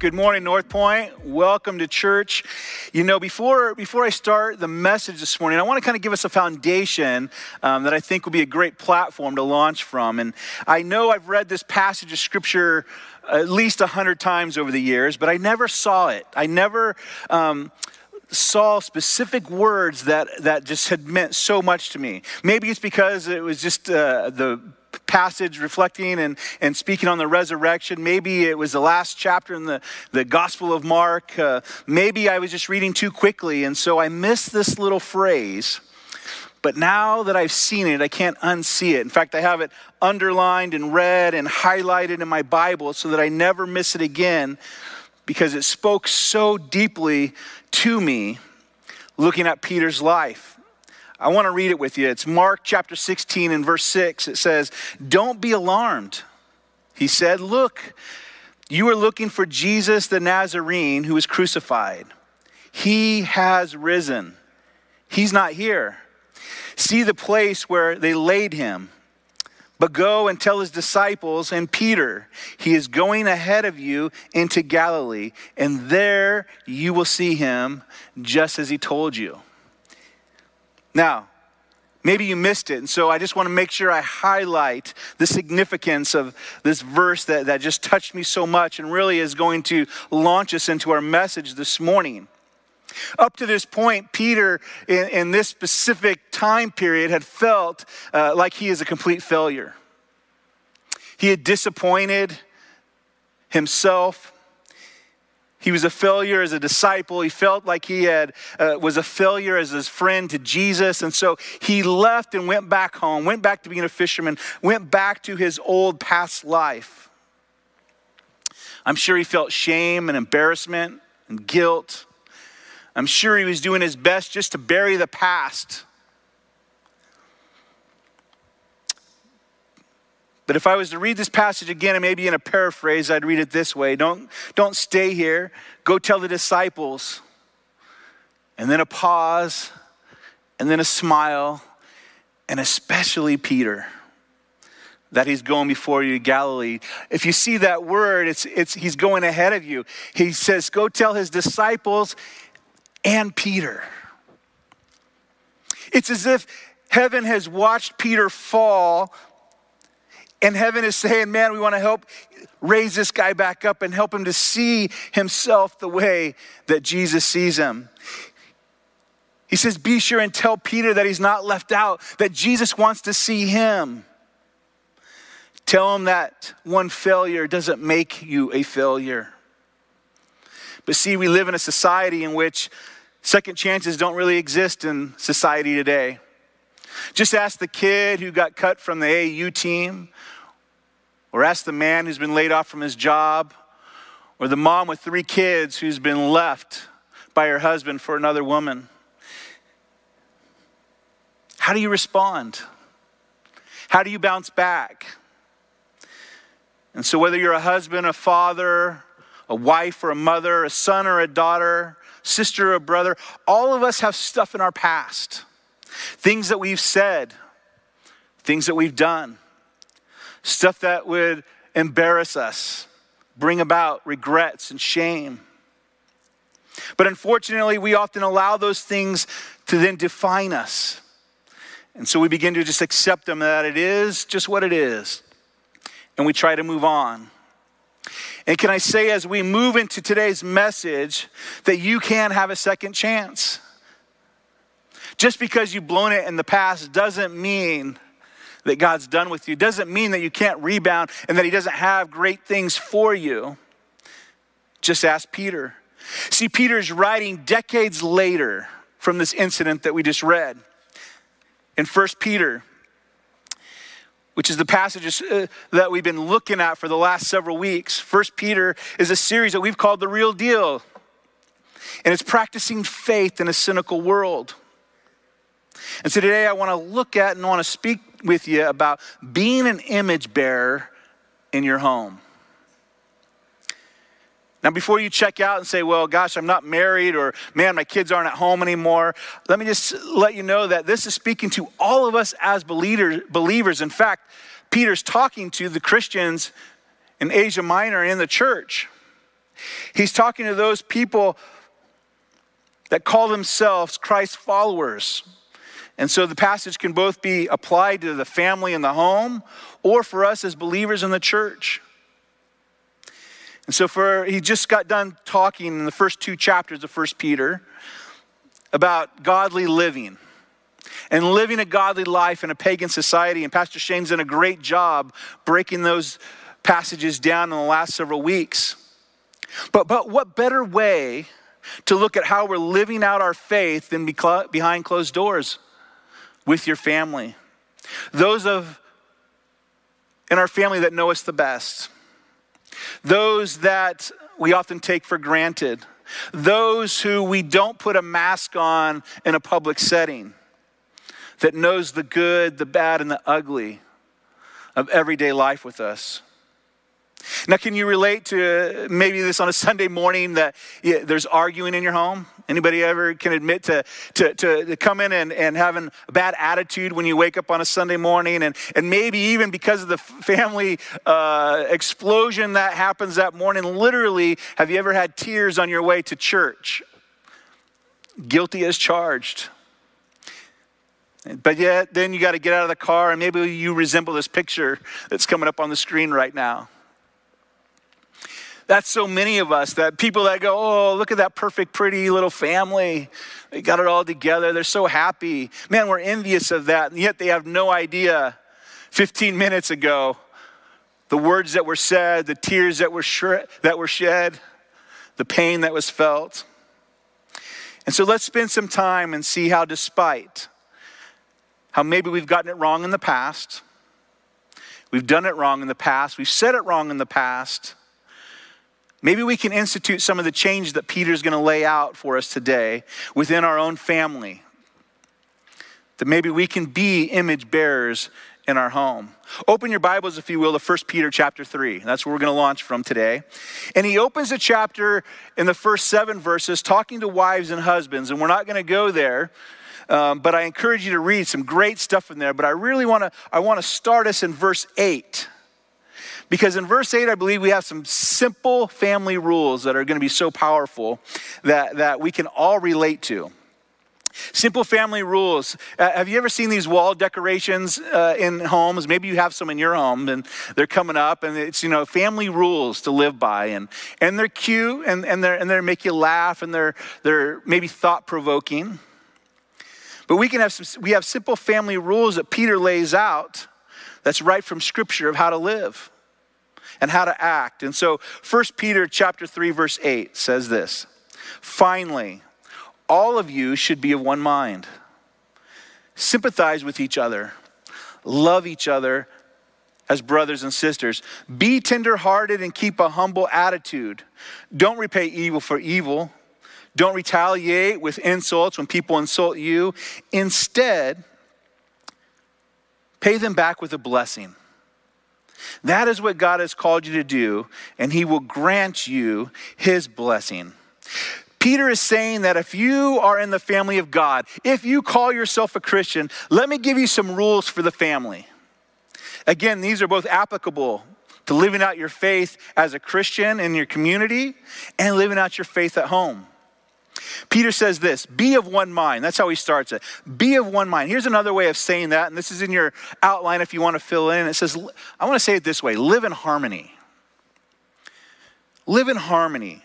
Good morning, North Point. Welcome to church. You know, before before I start the message this morning, I want to kind of give us a foundation um, that I think will be a great platform to launch from. And I know I've read this passage of scripture at least a hundred times over the years, but I never saw it. I never. Um, saw specific words that, that just had meant so much to me. Maybe it's because it was just uh, the passage reflecting and, and speaking on the resurrection. Maybe it was the last chapter in the, the Gospel of Mark. Uh, maybe I was just reading too quickly, and so I missed this little phrase. But now that I've seen it, I can't unsee it. In fact, I have it underlined and red and highlighted in my Bible so that I never miss it again because it spoke so deeply to me looking at Peter's life. I want to read it with you. It's Mark chapter 16 and verse 6. It says, Don't be alarmed. He said, Look, you are looking for Jesus the Nazarene who was crucified. He has risen. He's not here. See the place where they laid him. But go and tell his disciples and Peter, he is going ahead of you into Galilee, and there you will see him just as he told you. Now, maybe you missed it, and so I just want to make sure I highlight the significance of this verse that, that just touched me so much and really is going to launch us into our message this morning. Up to this point, Peter, in, in this specific time period, had felt uh, like he is a complete failure. He had disappointed himself he was a failure as a disciple. He felt like he had, uh, was a failure as his friend to Jesus. And so he left and went back home, went back to being a fisherman, went back to his old past life. I'm sure he felt shame and embarrassment and guilt. I'm sure he was doing his best just to bury the past. But if I was to read this passage again, and maybe in a paraphrase, I'd read it this way Don't, don't stay here. Go tell the disciples. And then a pause, and then a smile, and especially Peter that he's going before you to Galilee. If you see that word, it's, it's he's going ahead of you. He says, Go tell his disciples and Peter. It's as if heaven has watched Peter fall and heaven is saying, man, we want to help raise this guy back up and help him to see himself the way that Jesus sees him. He says, Be sure and tell Peter that he's not left out, that Jesus wants to see him. Tell him that one failure doesn't make you a failure. But see, we live in a society in which second chances don't really exist in society today. Just ask the kid who got cut from the AU team, or ask the man who's been laid off from his job, or the mom with three kids who's been left by her husband for another woman. How do you respond? How do you bounce back? And so, whether you're a husband, a father, a wife, or a mother, a son, or a daughter, sister, or brother, all of us have stuff in our past things that we've said, things that we've done, stuff that would embarrass us, bring about regrets and shame. But unfortunately, we often allow those things to then define us. And so we begin to just accept them that it is just what it is. And we try to move on. And can I say, as we move into today's message, that you can have a second chance? Just because you've blown it in the past doesn't mean that God's done with you, doesn't mean that you can't rebound and that He doesn't have great things for you. Just ask Peter. See, Peter's writing decades later from this incident that we just read. In 1 Peter, which is the passages uh, that we've been looking at for the last several weeks. 1 Peter is a series that we've called The Real Deal. And it's practicing faith in a cynical world. And so today I want to look at and want to speak with you about being an image bearer in your home. Now, before you check out and say, well, gosh, I'm not married, or man, my kids aren't at home anymore, let me just let you know that this is speaking to all of us as believers. In fact, Peter's talking to the Christians in Asia Minor in the church. He's talking to those people that call themselves Christ followers. And so the passage can both be applied to the family and the home or for us as believers in the church. And so for he just got done talking in the first two chapters of First Peter about godly living and living a godly life in a pagan society. And Pastor Shane's done a great job breaking those passages down in the last several weeks. But, but what better way to look at how we're living out our faith than behind closed doors with your family? Those of in our family that know us the best, those that we often take for granted, those who we don't put a mask on in a public setting that knows the good, the bad, and the ugly of everyday life with us. Now, can you relate to maybe this on a Sunday morning that yeah, there's arguing in your home? Anybody ever can admit to, to, to, to, come in and, and having a bad attitude when you wake up on a Sunday morning? And, and maybe even because of the family uh, explosion that happens that morning, literally, have you ever had tears on your way to church? Guilty as charged. But yet, then you got to get out of the car, and maybe you resemble this picture that's coming up on the screen right now. That's so many of us that people that go, oh, look at that perfect, pretty little family. They got it all together. They're so happy. Man, we're envious of that. And yet they have no idea 15 minutes ago the words that were said, the tears that were, that were shed, the pain that was felt. And so let's spend some time and see how, despite how maybe we've gotten it wrong in the past. We've done it wrong in the past. We've said it wrong in the past. Maybe we can institute some of the change that Peter's going to lay out for us today within our own family. That maybe we can be image bearers in our home. Open your Bibles, if you will, to 1 Peter chapter 3. That's where we're going to launch from today. And he opens a chapter in the first seven verses talking to wives and husbands. And we're not going to go there um, but I encourage you to read some great stuff in there. But I really want to I want to start us in verse 8. Because in verse 8, I believe we have some simple family rules that are going to be so powerful that, that we can all relate to. Simple family rules. Uh, have you ever seen these wall decorations uh, in homes? Maybe you have some in your home and they're coming up and it's, you know, family rules to live by. And, and they're cute and, and, they're, and they make you laugh and they're, they're maybe thought provoking. But we can have some, we have simple family rules that Peter lays out that's right from scripture of how to live and how to act. And so 1 Peter chapter 3 verse 8 says this. Finally, all of you should be of one mind. Sympathize with each other. Love each other as brothers and sisters. Be tenderhearted and keep a humble attitude. Don't repay evil for evil don't retaliate with insults when people insult you. Instead, pay them back with a blessing. That is what God has called you to do, and He will grant you His blessing. Peter is saying that if you are in the family of God, if you call yourself a Christian, let me give you some rules for the family. Again, these are both applicable to living out your faith as a Christian in your community and living out your faith at home. Peter says this be of one mind. That's how he starts it. Be of one mind. Here's another way of saying that, and this is in your outline if you want to fill in. It says, I want to say it this way live in harmony. Live in harmony.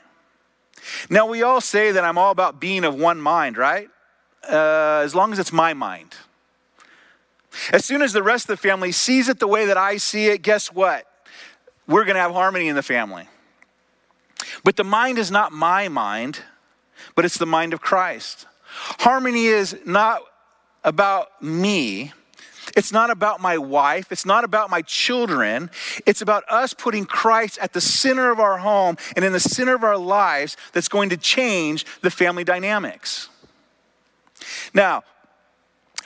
Now, we all say that I'm all about being of one mind, right? Uh, as long as it's my mind. As soon as the rest of the family sees it the way that I see it, guess what? We're going to have harmony in the family. But the mind is not my mind but it's the mind of Christ. Harmony is not about me. It's not about my wife. It's not about my children. It's about us putting Christ at the center of our home and in the center of our lives that's going to change the family dynamics. Now,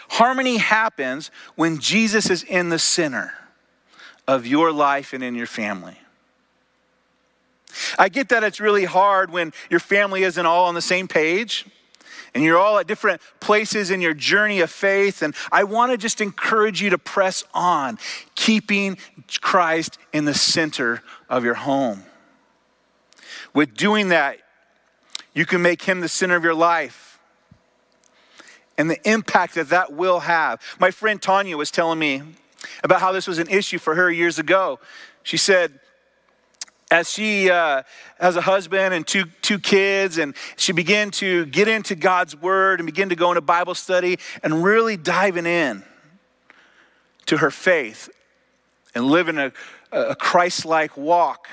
harmony happens when Jesus is in the center of your life and in your family. I get that it's really hard when your family isn't all on the same page and you're all at different places in your journey of faith. And I want to just encourage you to press on, keeping Christ in the center of your home. with doing that, you can make him the center of your life and the impact that that will have. My friend Tanya was telling me about how this was an issue for her years ago. She said, as she uh, has a husband and two, two kids, and she began to get into God's word and begin to go into Bible study and really diving in to her faith and living a, a Christ like walk.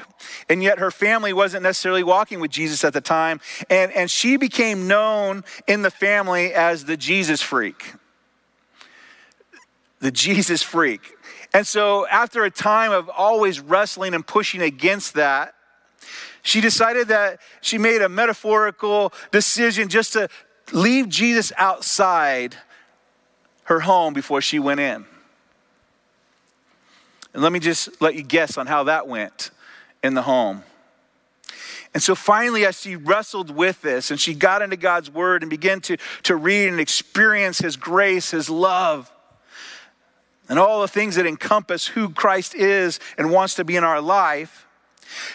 And yet her family wasn't necessarily walking with Jesus at the time. And, and she became known in the family as the Jesus freak. The Jesus freak. And so, after a time of always wrestling and pushing against that, she decided that she made a metaphorical decision just to leave Jesus outside her home before she went in. And let me just let you guess on how that went in the home. And so finally, as she wrestled with this and she got into God's word and began to, to read and experience His grace, His love, and all the things that encompass who Christ is and wants to be in our life,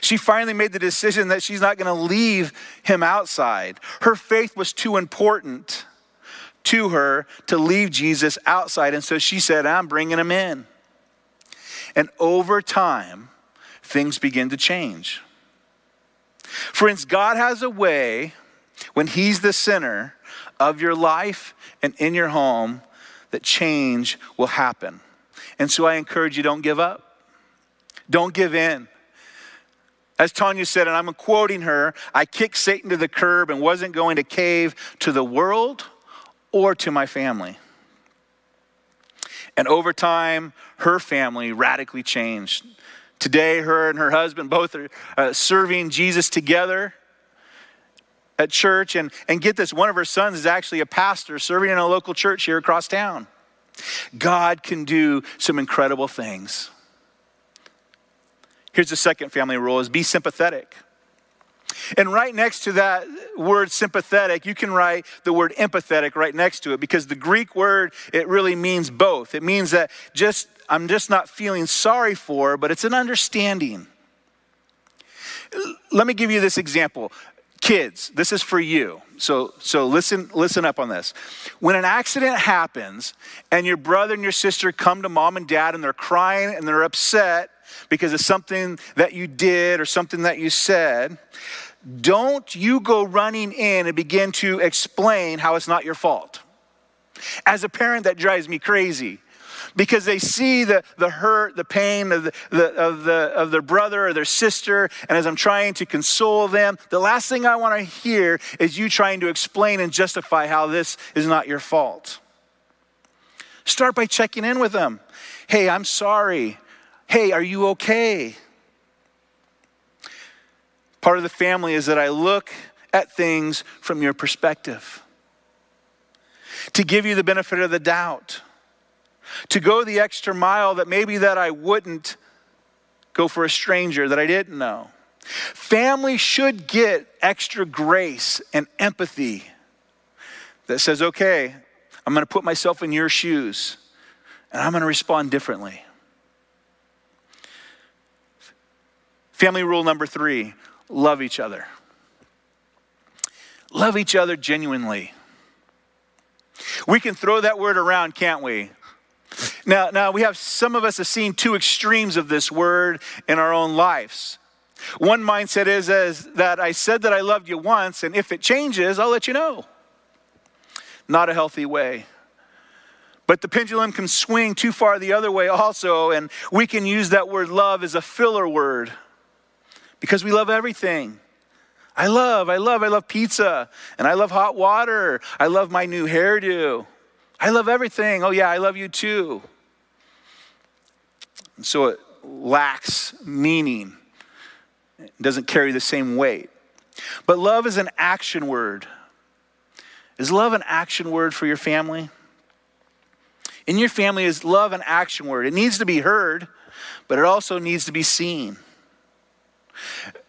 she finally made the decision that she's not going to leave him outside. Her faith was too important to her to leave Jesus outside. And so she said, I'm bringing him in. And over time, things begin to change. Friends, God has a way when He's the center of your life and in your home that change will happen. And so I encourage you don't give up, don't give in. As Tanya said, and I'm quoting her, I kicked Satan to the curb and wasn't going to cave to the world or to my family. And over time, her family radically changed. Today, her and her husband both are uh, serving Jesus together at church. And, and get this, one of her sons is actually a pastor serving in a local church here across town. God can do some incredible things. Here's the second family rule is be sympathetic. And right next to that word sympathetic, you can write the word empathetic right next to it because the Greek word, it really means both. It means that just, I'm just not feeling sorry for, but it's an understanding. Let me give you this example. Kids, this is for you. So, so listen, listen up on this. When an accident happens and your brother and your sister come to mom and dad and they're crying and they're upset because of something that you did or something that you said, don't you go running in and begin to explain how it's not your fault. As a parent, that drives me crazy because they see the, the hurt, the pain of, the, of, the, of their brother or their sister. And as I'm trying to console them, the last thing I want to hear is you trying to explain and justify how this is not your fault. Start by checking in with them. Hey, I'm sorry. Hey, are you okay? Part of the family is that I look at things from your perspective. To give you the benefit of the doubt. To go the extra mile that maybe that I wouldn't go for a stranger that I didn't know. Family should get extra grace and empathy that says, okay, I'm going to put myself in your shoes and I'm going to respond differently. Family rule number three love each other. Love each other genuinely. We can throw that word around, can't we? Now, now we have some of us have seen two extremes of this word in our own lives. One mindset is as that I said that I loved you once, and if it changes, I'll let you know. Not a healthy way. But the pendulum can swing too far the other way also, and we can use that word love as a filler word because we love everything. I love, I love, I love pizza, and I love hot water. I love my new hairdo. I love everything. Oh, yeah, I love you too. And so it lacks meaning, it doesn't carry the same weight. But love is an action word. Is love an action word for your family? In your family, is love an action word? It needs to be heard, but it also needs to be seen.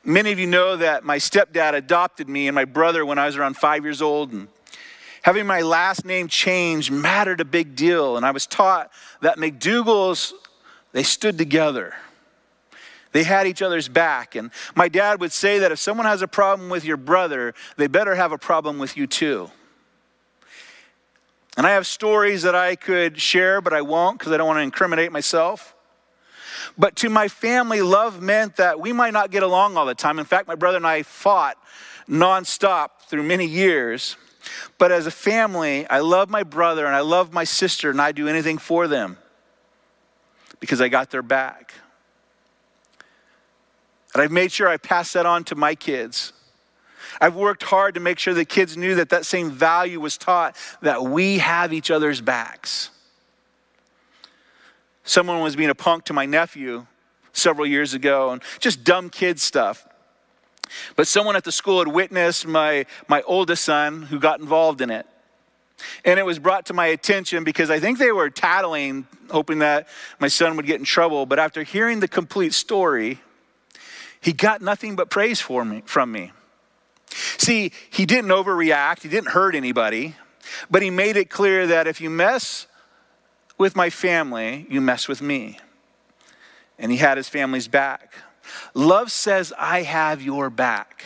Many of you know that my stepdad adopted me and my brother when I was around five years old. And having my last name changed mattered a big deal. And I was taught that McDougal's, they stood together. They had each other's back. And my dad would say that if someone has a problem with your brother, they better have a problem with you too. And I have stories that I could share, but I won't because I don't want to incriminate myself. But to my family, love meant that we might not get along all the time. In fact, my brother and I fought nonstop through many years. But as a family, I love my brother and I love my sister, and I do anything for them because I got their back. And I've made sure I pass that on to my kids. I've worked hard to make sure the kids knew that that same value was taught that we have each other's backs. Someone was being a punk to my nephew several years ago and just dumb kid stuff. But someone at the school had witnessed my, my oldest son who got involved in it. And it was brought to my attention because I think they were tattling, hoping that my son would get in trouble. But after hearing the complete story, he got nothing but praise for me, from me. See, he didn't overreact, he didn't hurt anybody, but he made it clear that if you mess with my family, you mess with me. And he had his family's back. Love says, I have your back.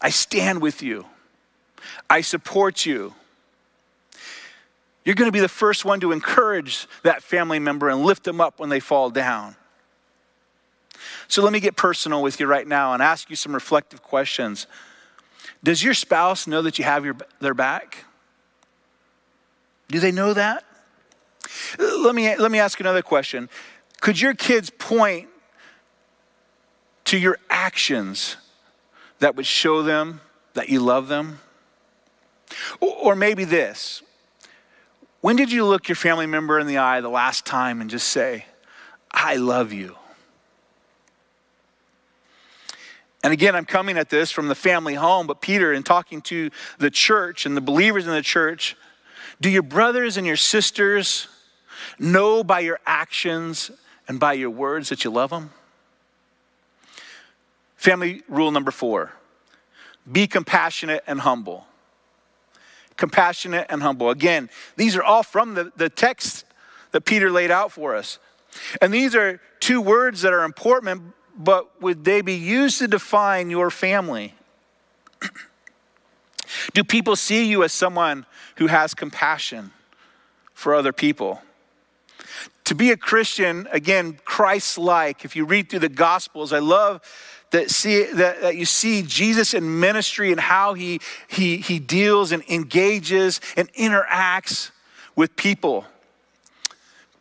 I stand with you. I support you. You're going to be the first one to encourage that family member and lift them up when they fall down. So let me get personal with you right now and ask you some reflective questions. Does your spouse know that you have your, their back? Do they know that? Let me, let me ask another question. Could your kids point to your actions that would show them that you love them? Or maybe this When did you look your family member in the eye the last time and just say, I love you? And again, I'm coming at this from the family home, but Peter, in talking to the church and the believers in the church, do your brothers and your sisters know by your actions and by your words that you love them? Family rule number four be compassionate and humble. Compassionate and humble. Again, these are all from the, the text that Peter laid out for us. And these are two words that are important, but would they be used to define your family? Do people see you as someone who has compassion for other people? To be a Christian, again, Christ like, if you read through the Gospels, I love that, see, that, that you see Jesus in ministry and how he, he, he deals and engages and interacts with people.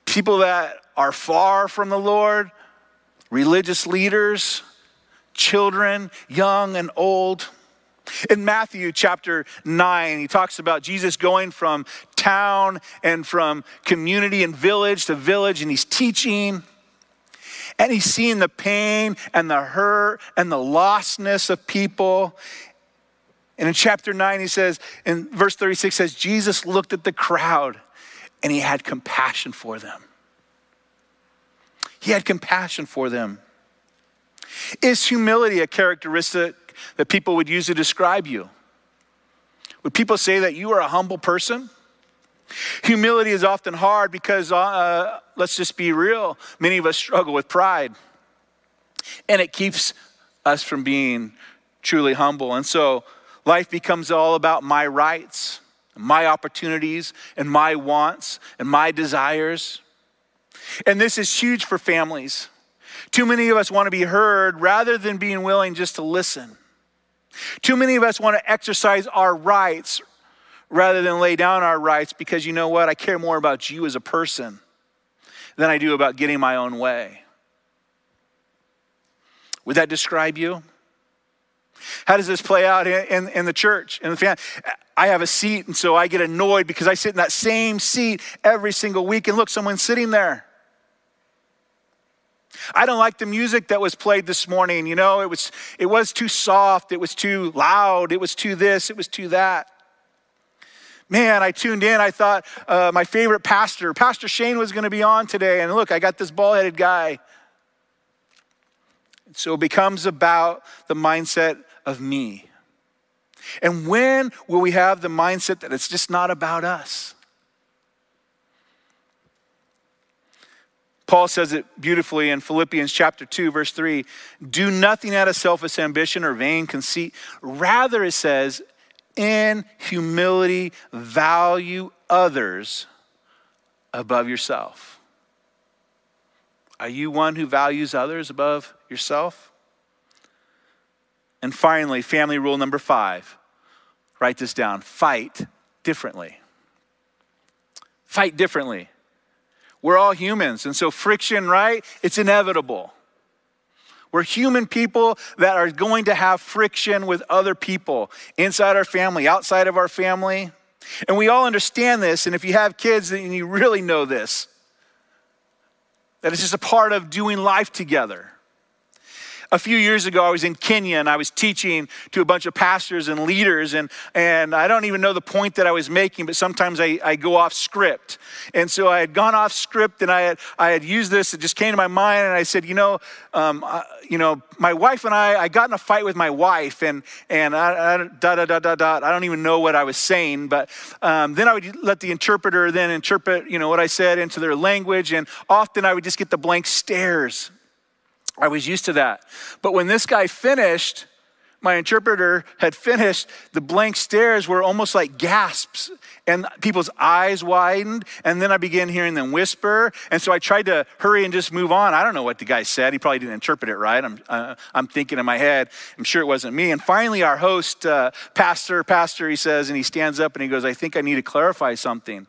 People that are far from the Lord, religious leaders, children, young and old. In Matthew chapter 9, he talks about Jesus going from town and from community and village to village, and he's teaching. And he's seeing the pain and the hurt and the lostness of people. And in chapter 9, he says, in verse 36 says, Jesus looked at the crowd and he had compassion for them. He had compassion for them. Is humility a characteristic that people would use to describe you? Would people say that you are a humble person? Humility is often hard because, uh, let's just be real, many of us struggle with pride. And it keeps us from being truly humble. And so life becomes all about my rights, my opportunities, and my wants, and my desires. And this is huge for families. Too many of us want to be heard rather than being willing just to listen. Too many of us want to exercise our rights rather than lay down our rights because you know what? I care more about you as a person than I do about getting my own way. Would that describe you? How does this play out in, in, in, the church, in the family? I have a seat, and so I get annoyed because I sit in that same seat every single week, and look, someone's sitting there. I don't like the music that was played this morning. You know, it was, it was too soft, it was too loud, it was too this, it was too that. Man, I tuned in. I thought uh, my favorite pastor, Pastor Shane, was going to be on today. And look, I got this bald headed guy. So it becomes about the mindset of me. And when will we have the mindset that it's just not about us? Paul says it beautifully in Philippians chapter 2, verse 3 Do nothing out of selfish ambition or vain conceit. Rather, it says, in humility, value others above yourself. Are you one who values others above yourself? And finally, family rule number five write this down fight differently. Fight differently. We're all humans, and so friction, right? It's inevitable. We're human people that are going to have friction with other people inside our family, outside of our family. And we all understand this, and if you have kids, then you really know this that it's just a part of doing life together. A few years ago, I was in Kenya and I was teaching to a bunch of pastors and leaders, and, and I don't even know the point that I was making, but sometimes I, I go off script. And so I had gone off script and I had, I had used this, it just came to my mind, and I said, You know, um, uh, you know, my wife and I, I got in a fight with my wife, and, and I, I, da, da, da, da, da, I don't even know what I was saying, but um, then I would let the interpreter then interpret, you know, what I said into their language, and often I would just get the blank stares I was used to that. But when this guy finished, my interpreter had finished, the blank stares were almost like gasps, and people's eyes widened. And then I began hearing them whisper. And so I tried to hurry and just move on. I don't know what the guy said. He probably didn't interpret it right. I'm, uh, I'm thinking in my head, I'm sure it wasn't me. And finally, our host, uh, Pastor, Pastor, he says, and he stands up and he goes, I think I need to clarify something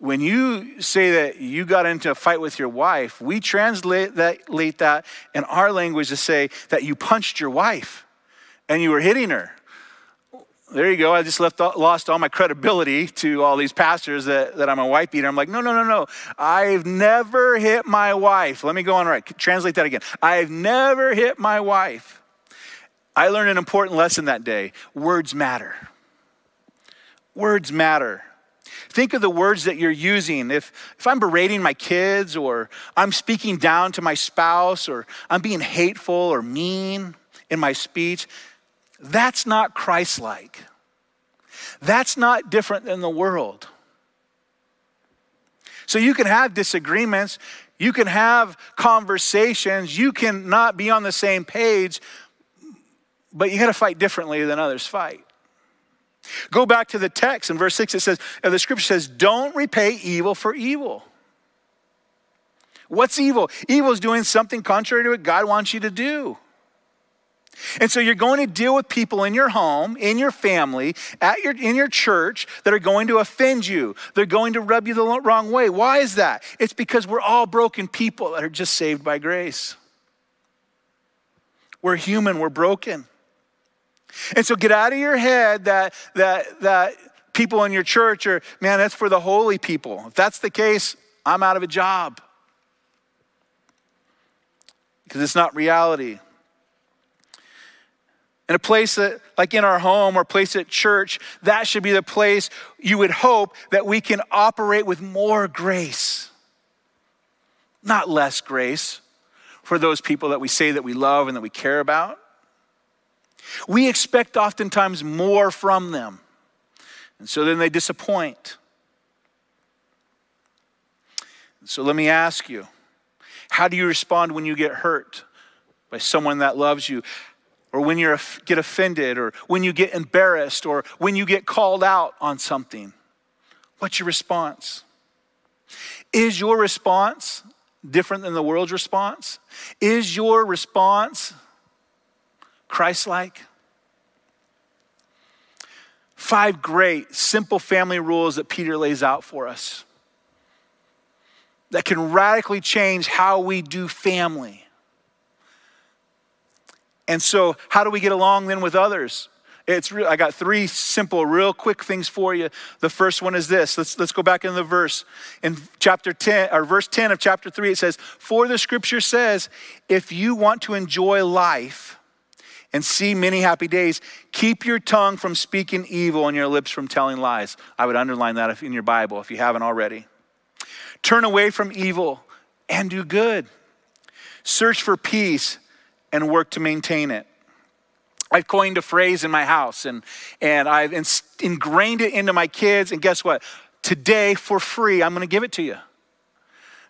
when you say that you got into a fight with your wife, we translate that, in our language to say that you punched your wife and you were hitting her. There you go. I just left, lost all my credibility to all these pastors that, that I'm a wife beater. I'm like, no, no, no, no. I've never hit my wife. Let me go on right. Translate that again. I've never hit my wife. I learned an important lesson that day. Words matter. Words matter. Think of the words that you're using. If, if I'm berating my kids, or I'm speaking down to my spouse, or I'm being hateful or mean in my speech, that's not Christ like. That's not different than the world. So you can have disagreements, you can have conversations, you can not be on the same page, but you got to fight differently than others fight. Go back to the text in verse 6, it says, the scripture says, don't repay evil for evil. What's evil? Evil is doing something contrary to what God wants you to do. And so you're going to deal with people in your home, in your family, at your, in your church that are going to offend you. They're going to rub you the wrong way. Why is that? It's because we're all broken people that are just saved by grace. We're human, we're broken. And so get out of your head that, that, that people in your church are, man, that's for the holy people. If that's the case, I'm out of a job. Because it's not reality. In a place that, like in our home or place at church, that should be the place you would hope that we can operate with more grace, not less grace for those people that we say that we love and that we care about. We expect oftentimes more from them. And so then they disappoint. So let me ask you how do you respond when you get hurt by someone that loves you? Or when you get offended, or when you get embarrassed, or when you get called out on something? What's your response? Is your response different than the world's response? Is your response Christ like? Five great, simple family rules that Peter lays out for us that can radically change how we do family. And so, how do we get along then with others? It's real, I got three simple, real quick things for you. The first one is this. Let's, let's go back in the verse. In chapter 10, or verse 10 of chapter 3, it says, For the scripture says, if you want to enjoy life, and see many happy days. Keep your tongue from speaking evil and your lips from telling lies. I would underline that in your Bible if you haven't already. Turn away from evil and do good. Search for peace and work to maintain it. I've coined a phrase in my house and, and I've ingrained it into my kids. And guess what? Today, for free, I'm going to give it to you.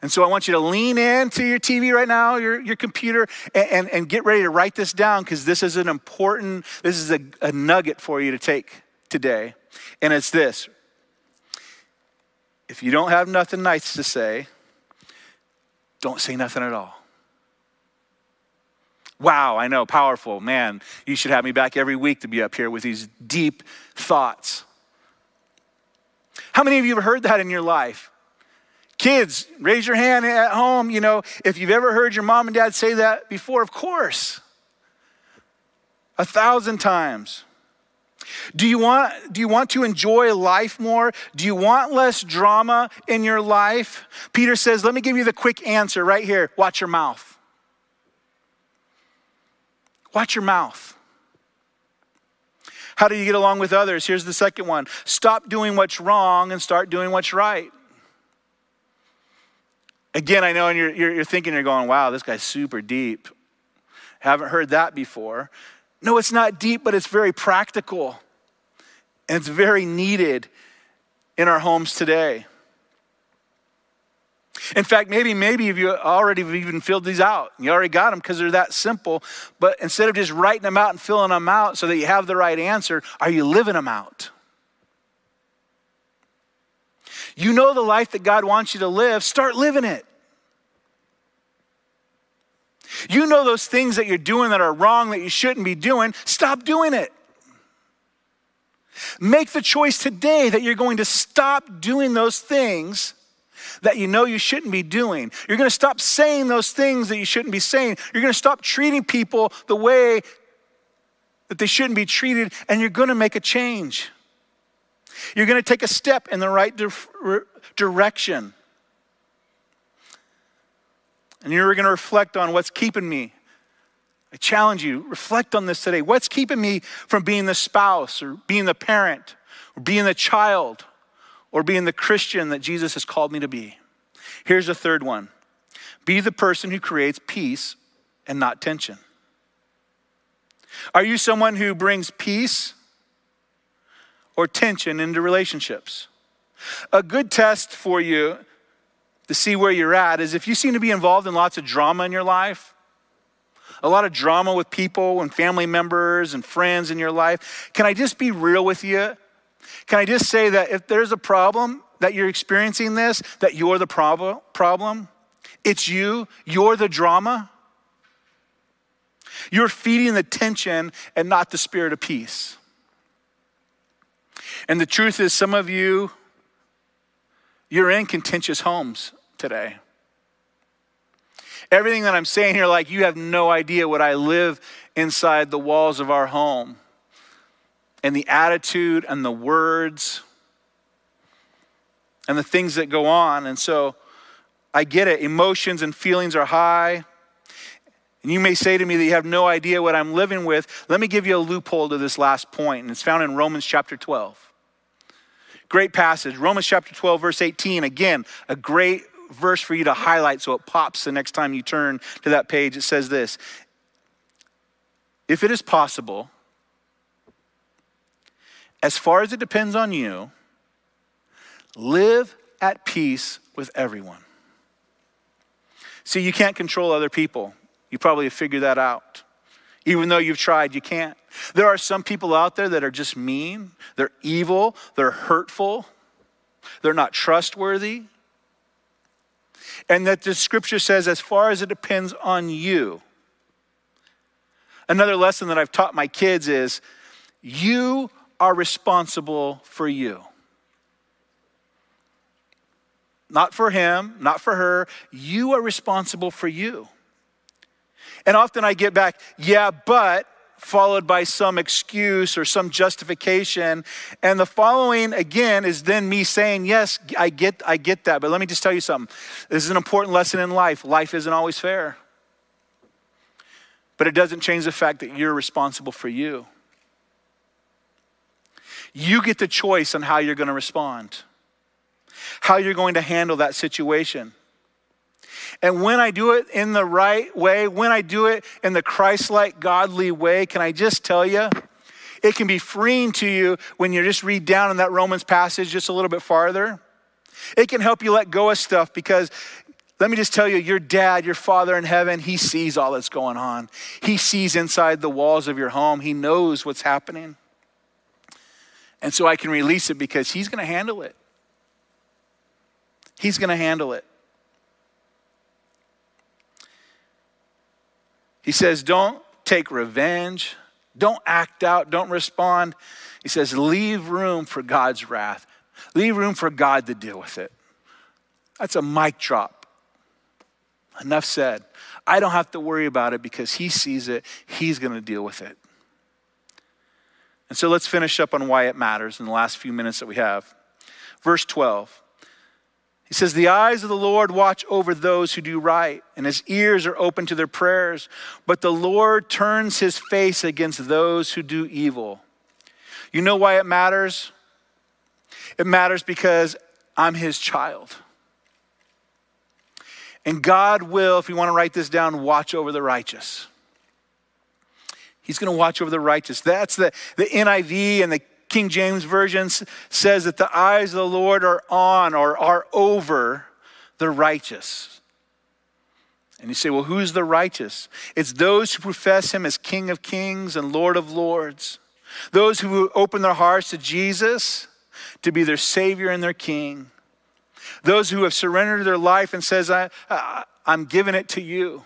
And so I want you to lean into your TV right now, your, your computer, and, and, and get ready to write this down because this is an important, this is a, a nugget for you to take today. And it's this if you don't have nothing nice to say, don't say nothing at all. Wow, I know, powerful. Man, you should have me back every week to be up here with these deep thoughts. How many of you have heard that in your life? Kids, raise your hand at home. You know, if you've ever heard your mom and dad say that before, of course. A thousand times. Do you, want, do you want to enjoy life more? Do you want less drama in your life? Peter says, Let me give you the quick answer right here. Watch your mouth. Watch your mouth. How do you get along with others? Here's the second one stop doing what's wrong and start doing what's right. Again, I know, and you're, you're, you're thinking, you're going, wow, this guy's super deep. Haven't heard that before. No, it's not deep, but it's very practical. And it's very needed in our homes today. In fact, maybe, maybe you already have even filled these out. You already got them because they're that simple. But instead of just writing them out and filling them out so that you have the right answer, are you living them out? You know the life that God wants you to live, start living it. You know those things that you're doing that are wrong, that you shouldn't be doing, stop doing it. Make the choice today that you're going to stop doing those things that you know you shouldn't be doing. You're going to stop saying those things that you shouldn't be saying. You're going to stop treating people the way that they shouldn't be treated, and you're going to make a change. You're going to take a step in the right di- direction. And you're going to reflect on what's keeping me. I challenge you, reflect on this today. What's keeping me from being the spouse or being the parent or being the child or being the Christian that Jesus has called me to be? Here's a third one be the person who creates peace and not tension. Are you someone who brings peace or tension into relationships? A good test for you to see where you're at is if you seem to be involved in lots of drama in your life, a lot of drama with people and family members and friends in your life, can I just be real with you? Can I just say that if there's a problem that you're experiencing this, that you're the prob- problem? It's you, you're the drama. You're feeding the tension and not the spirit of peace. And the truth is, some of you, you're in contentious homes today. Everything that I'm saying here, like you have no idea what I live inside the walls of our home and the attitude and the words and the things that go on. And so I get it. Emotions and feelings are high. And you may say to me that you have no idea what I'm living with. Let me give you a loophole to this last point, and it's found in Romans chapter 12. Great passage. Romans chapter 12, verse 18. Again, a great verse for you to highlight so it pops the next time you turn to that page. It says this If it is possible, as far as it depends on you, live at peace with everyone. See, you can't control other people. You probably have figured that out. Even though you've tried, you can't. There are some people out there that are just mean, they're evil, they're hurtful, they're not trustworthy, and that the scripture says, as far as it depends on you. Another lesson that I've taught my kids is you are responsible for you. Not for him, not for her. You are responsible for you. And often I get back, yeah, but followed by some excuse or some justification. And the following again is then me saying, Yes, I get, I get that. But let me just tell you something. This is an important lesson in life. Life isn't always fair. But it doesn't change the fact that you're responsible for you. You get the choice on how you're going to respond, how you're going to handle that situation. And when I do it in the right way, when I do it in the Christ like, godly way, can I just tell you? It can be freeing to you when you just read down in that Romans passage just a little bit farther. It can help you let go of stuff because let me just tell you, your dad, your father in heaven, he sees all that's going on. He sees inside the walls of your home. He knows what's happening. And so I can release it because he's going to handle it. He's going to handle it. He says, don't take revenge, don't act out, don't respond. He says, leave room for God's wrath, leave room for God to deal with it. That's a mic drop. Enough said. I don't have to worry about it because he sees it, he's going to deal with it. And so let's finish up on why it matters in the last few minutes that we have. Verse 12. He says, The eyes of the Lord watch over those who do right, and his ears are open to their prayers. But the Lord turns his face against those who do evil. You know why it matters? It matters because I'm his child. And God will, if you want to write this down, watch over the righteous. He's going to watch over the righteous. That's the, the NIV and the King James Version says that the eyes of the Lord are on or are over the righteous. And you say, well, who's the righteous? It's those who profess him as King of kings and Lord of lords. Those who open their hearts to Jesus to be their Savior and their King. Those who have surrendered their life and says, I, I, I'm giving it to you.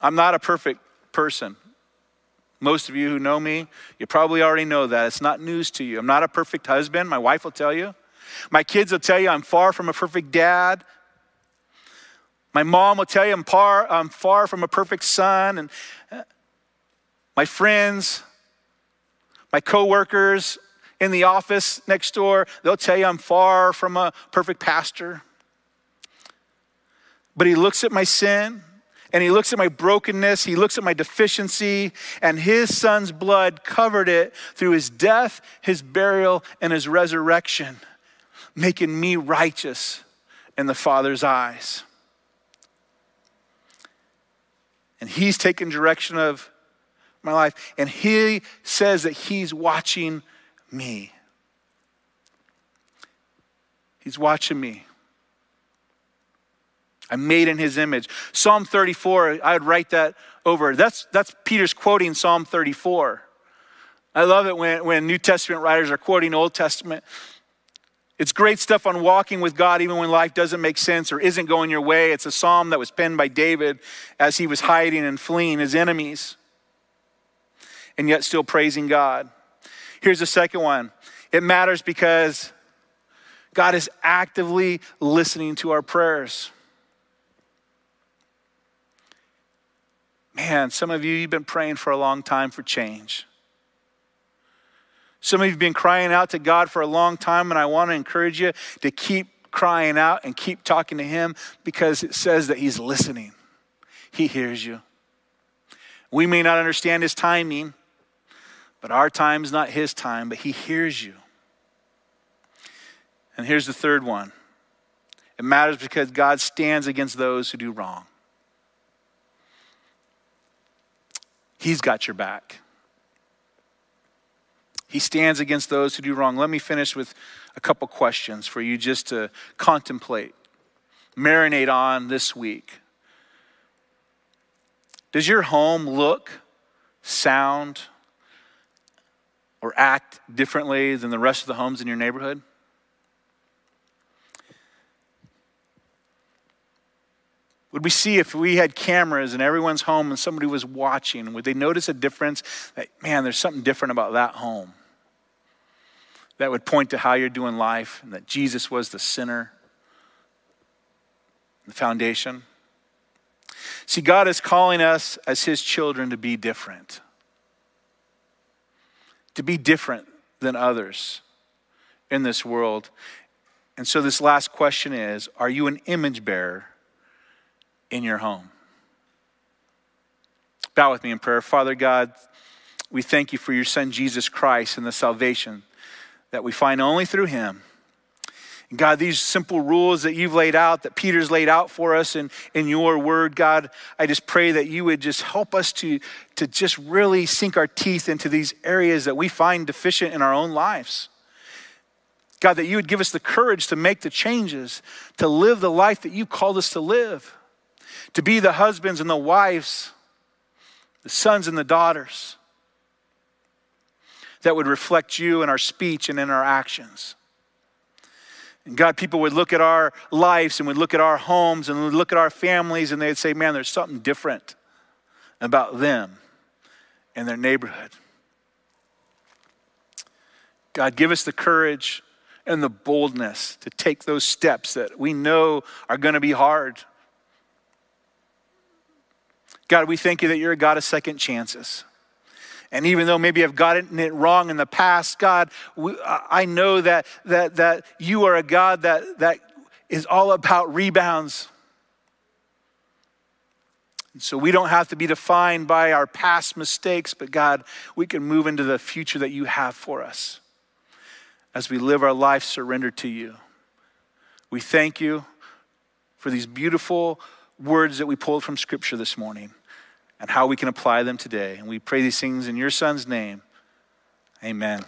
I'm not a perfect person. Most of you who know me, you probably already know that. It's not news to you. I'm not a perfect husband. My wife will tell you. My kids will tell you I'm far from a perfect dad. My mom will tell you I'm far, I'm far from a perfect son. And uh, my friends, my coworkers, in the office next door, they'll tell you I'm far from a perfect pastor. But he looks at my sin and he looks at my brokenness, he looks at my deficiency, and his son's blood covered it through his death, his burial, and his resurrection, making me righteous in the Father's eyes. And he's taken direction of my life, and he says that he's watching me. He's watching me. I'm made in his image. Psalm 34, I would write that over. That's, that's Peter's quoting Psalm 34. I love it when, when New Testament writers are quoting Old Testament. It's great stuff on walking with God even when life doesn't make sense or isn't going your way. It's a psalm that was penned by David as he was hiding and fleeing his enemies and yet still praising God. Here's the second one it matters because God is actively listening to our prayers. Man, some of you, you've been praying for a long time for change. Some of you have been crying out to God for a long time, and I want to encourage you to keep crying out and keep talking to Him because it says that He's listening. He hears you. We may not understand His timing, but our time is not his time, but he hears you. And here's the third one it matters because God stands against those who do wrong. He's got your back. He stands against those who do wrong. Let me finish with a couple questions for you just to contemplate, marinate on this week. Does your home look, sound, or act differently than the rest of the homes in your neighborhood? We see if we had cameras in everyone's home and somebody was watching, would they notice a difference? That, man, there's something different about that home. That would point to how you're doing life and that Jesus was the center, the foundation. See, God is calling us as His children to be different to be different than others in this world. And so, this last question is Are you an image bearer in your home? Bow with me in prayer. Father God, we thank you for your Son, Jesus Christ, and the salvation that we find only through him. God, these simple rules that you've laid out, that Peter's laid out for us in, in your word, God, I just pray that you would just help us to, to just really sink our teeth into these areas that we find deficient in our own lives. God, that you would give us the courage to make the changes, to live the life that you called us to live, to be the husbands and the wives, the sons and the daughters that would reflect you in our speech and in our actions. And God, people would look at our lives and would look at our homes and would look at our families and they'd say, man, there's something different about them and their neighborhood. God, give us the courage and the boldness to take those steps that we know are going to be hard. God, we thank you that you're a God of second chances. And even though maybe I've gotten it wrong in the past, God, we, I know that, that, that you are a God that, that is all about rebounds. And so we don't have to be defined by our past mistakes, but God, we can move into the future that you have for us as we live our life surrendered to you. We thank you for these beautiful words that we pulled from Scripture this morning and how we can apply them today. And we pray these things in your Son's name. Amen.